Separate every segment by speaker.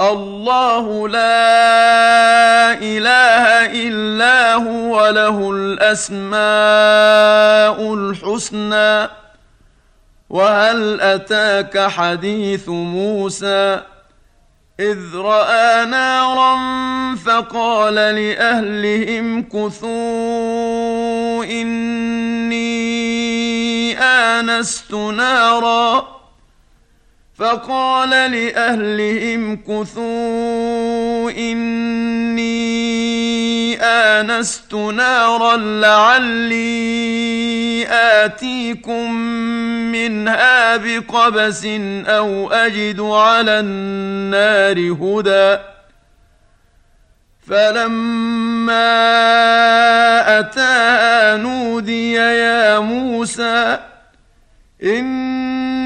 Speaker 1: الله لا إله إلا هو له الأسماء الحسنى وهل أتاك حديث موسى؟ إذ رأى نارا فقال لأهلهم كثوا إني آنست نارا فقال لأهلهم كثوا إني آنست نارا لعلي آتيكم منها بقبس أو أجد على النار هدى. فلما أتاها نودي يا موسى إني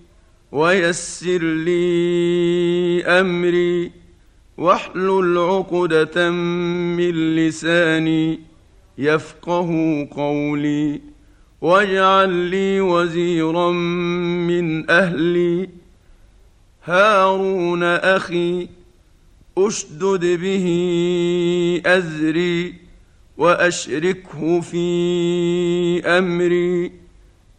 Speaker 1: ويسر لي أمري واحلل عقدة من لساني يفقه قولي واجعل لي وزيرا من أهلي. هارون أخي أشدد به أزري وأشركه في أمري.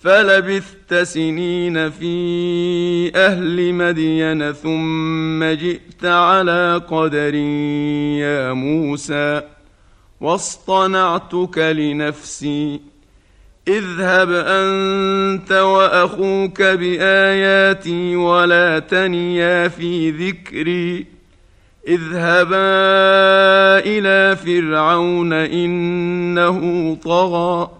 Speaker 1: فلبثت سنين في أهل مدين ثم جئت على قدر يا موسى واصطنعتك لنفسي. اذهب أنت وأخوك بآياتي ولا تنيا في ذكري. اذهبا إلى فرعون إنه طغى.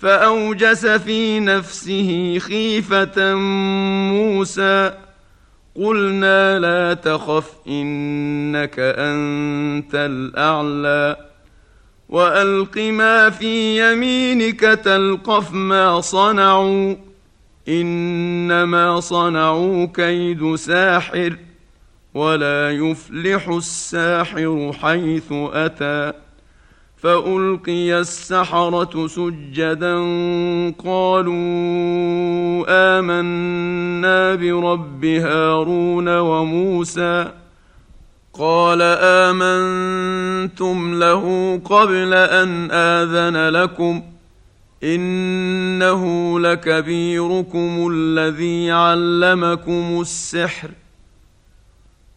Speaker 1: فأوجس في نفسه خيفة موسى. قلنا لا تخف إنك أنت الأعلى. وألق ما في يمينك تلقف ما صنعوا. إنما صنعوا كيد ساحر ولا يفلح الساحر حيث أتى. فألقي السحرة سجدا قالوا آمنا برب هارون وموسى قال آمنتم له قبل أن آذن لكم إنه لكبيركم الذي علمكم السحر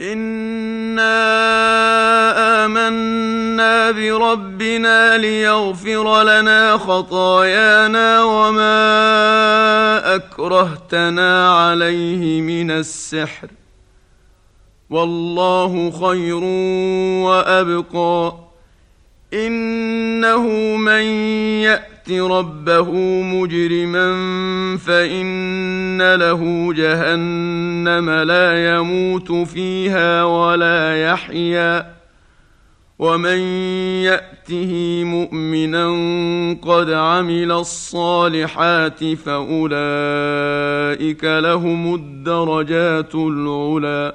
Speaker 1: انا امنا بربنا ليغفر لنا خطايانا وما اكرهتنا عليه من السحر والله خير وابقى انه من يأت يات ربه مجرما فإن له جهنم لا يموت فيها ولا يحيا ومن يأته مؤمنا قد عمل الصالحات فأولئك لهم الدرجات العلي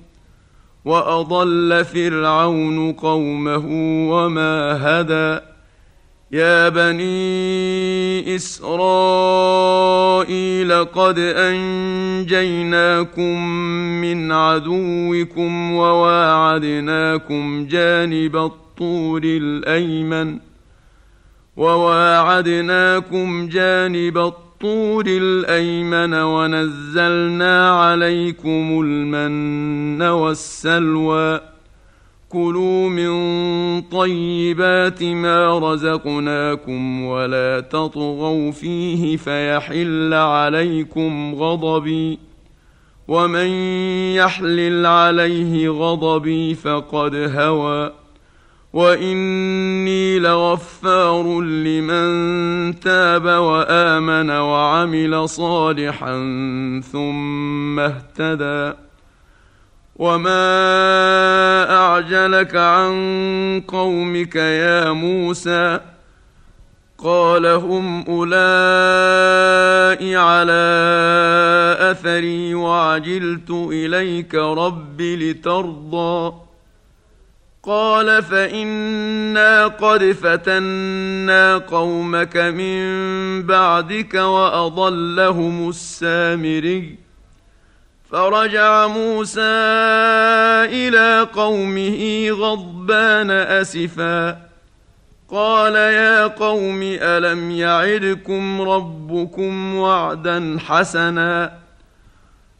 Speaker 1: واضل فرعون قومه وما هدى. يا بني اسرائيل قد انجيناكم من عدوكم وواعدناكم جانب الطور الايمن وواعدناكم جانب الطور الطور الأيمن ونزلنا عليكم المن والسلوى. كلوا من طيبات ما رزقناكم ولا تطغوا فيه فيحل عليكم غضبي. ومن يحلل عليه غضبي فقد هوى. واني لغفار لمن تاب وامن وعمل صالحا ثم اهتدى وما اعجلك عن قومك يا موسى قال هم اولئك على اثري وعجلت اليك رب لترضى قال فانا قد فتنا قومك من بعدك واضلهم السامري فرجع موسى إلى قومه غضبان اسفا قال يا قوم الم يعدكم ربكم وعدا حسنا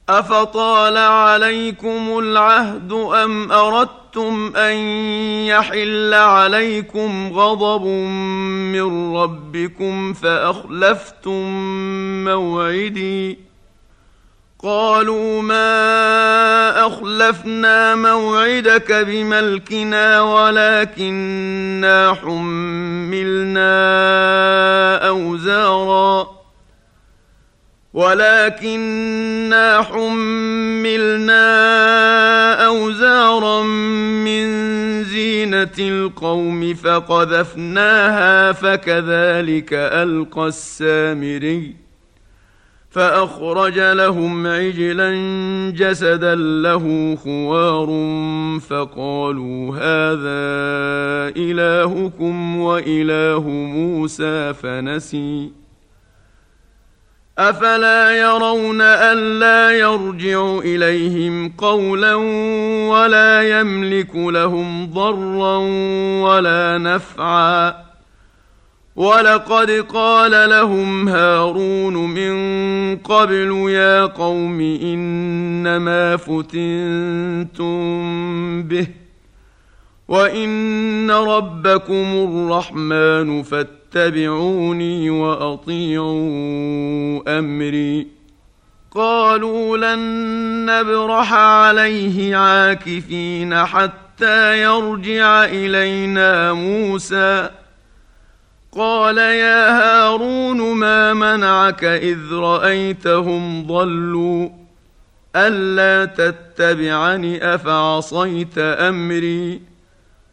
Speaker 1: افطال عليكم العهد ام اردتم ان يحل عليكم غضب من ربكم فاخلفتم موعدي قالوا ما اخلفنا موعدك بملكنا ولكنا حملنا اوزارا ولكنا حملنا أوزارا من زينة القوم فقذفناها فكذلك ألقى السامري فأخرج لهم عجلا جسدا له خوار فقالوا هذا إلهكم وإله موسى فنسي. أفلا يرون ألا يرجع إليهم قولا ولا يملك لهم ضرا ولا نفعا. ولقد قال لهم هارون من قبل يا قوم إنما فتنتم به. وان ربكم الرحمن فاتبعوني واطيعوا امري. قالوا لن نبرح عليه عاكفين حتى يرجع الينا موسى. قال يا هارون ما منعك اذ رايتهم ضلوا؟ الا تتبعني افعصيت امري؟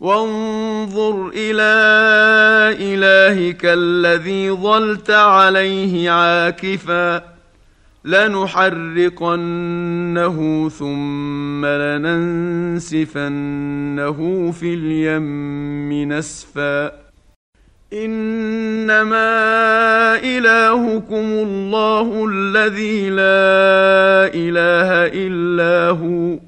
Speaker 1: وانظر إلى إلهك الذي ظلت عليه عاكفا لنحرقنه ثم لننسفنه في اليم نسفا إنما إلهكم الله الذي لا إله إلا هو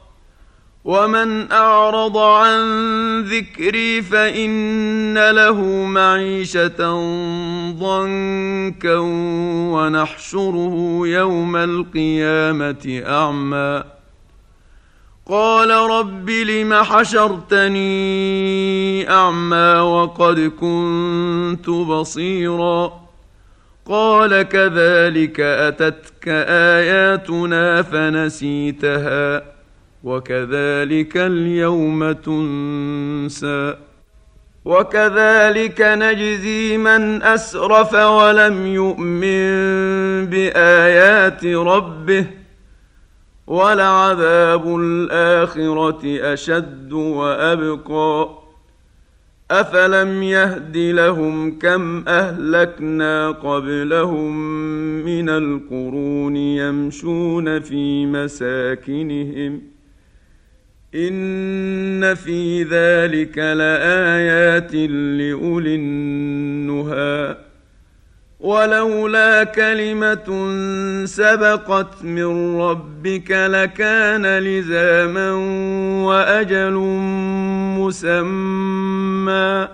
Speaker 1: ومن اعرض عن ذكري فان له معيشه ضنكا ونحشره يوم القيامه اعمى. قال رب لم حشرتني اعمى وقد كنت بصيرا؟ قال كذلك اتتك اياتنا فنسيتها. وكذلك اليوم تنسى. وكذلك نجزي من أسرف ولم يؤمن بآيات ربه. ولعذاب الآخرة أشد وأبقى. أفلم يهد لهم كم أهلكنا قبلهم من القرون يمشون في مساكنهم. ان في ذلك لايات لاولي النهى ولولا كلمة سبقت من ربك لكان لزاما وأجل مسمى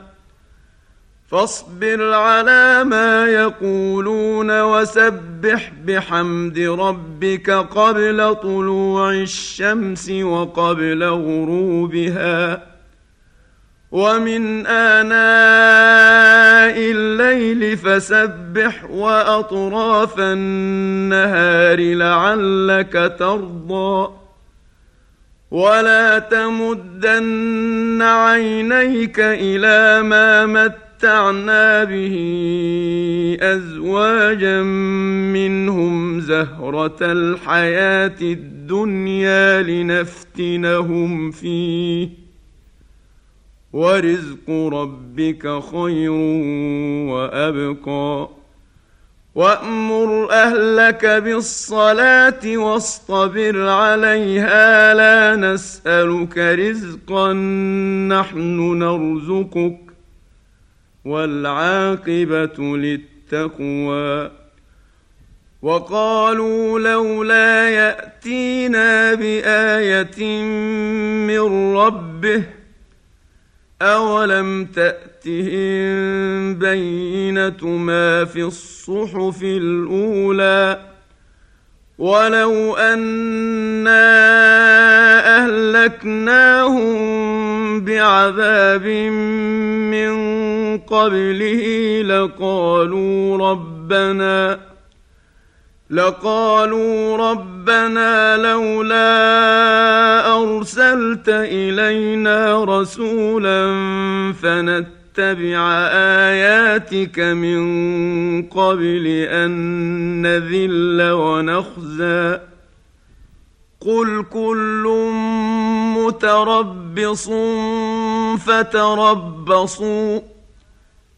Speaker 1: فاصبر على ما يقولون وسبح بحمد ربك قبل طلوع الشمس وقبل غروبها. ومن آناء الليل فسبح وأطراف النهار لعلك ترضى. ولا تمدن عينيك إلى ما متعنا به أزواجا منهم زهرة الحياة الدنيا لنفتنهم فيه. ورزق ربك خير وأبقى. وأمر أهلك بالصلاة واصطبر عليها. لا نسألك رزقا نحن نرزقك. والعاقبة للتقوى. وقالوا لولا يأتينا بآية من ربه أولم تأتهم بينة ما في الصحف الأولى ولو أنا أهلكناهم بعذاب من قبله لقالوا ربنا لقالوا ربنا لولا أرسلت إلينا رسولا فنتبع آياتك من قبل أن نذل ونخزى. قل كل متربص فتربصوا.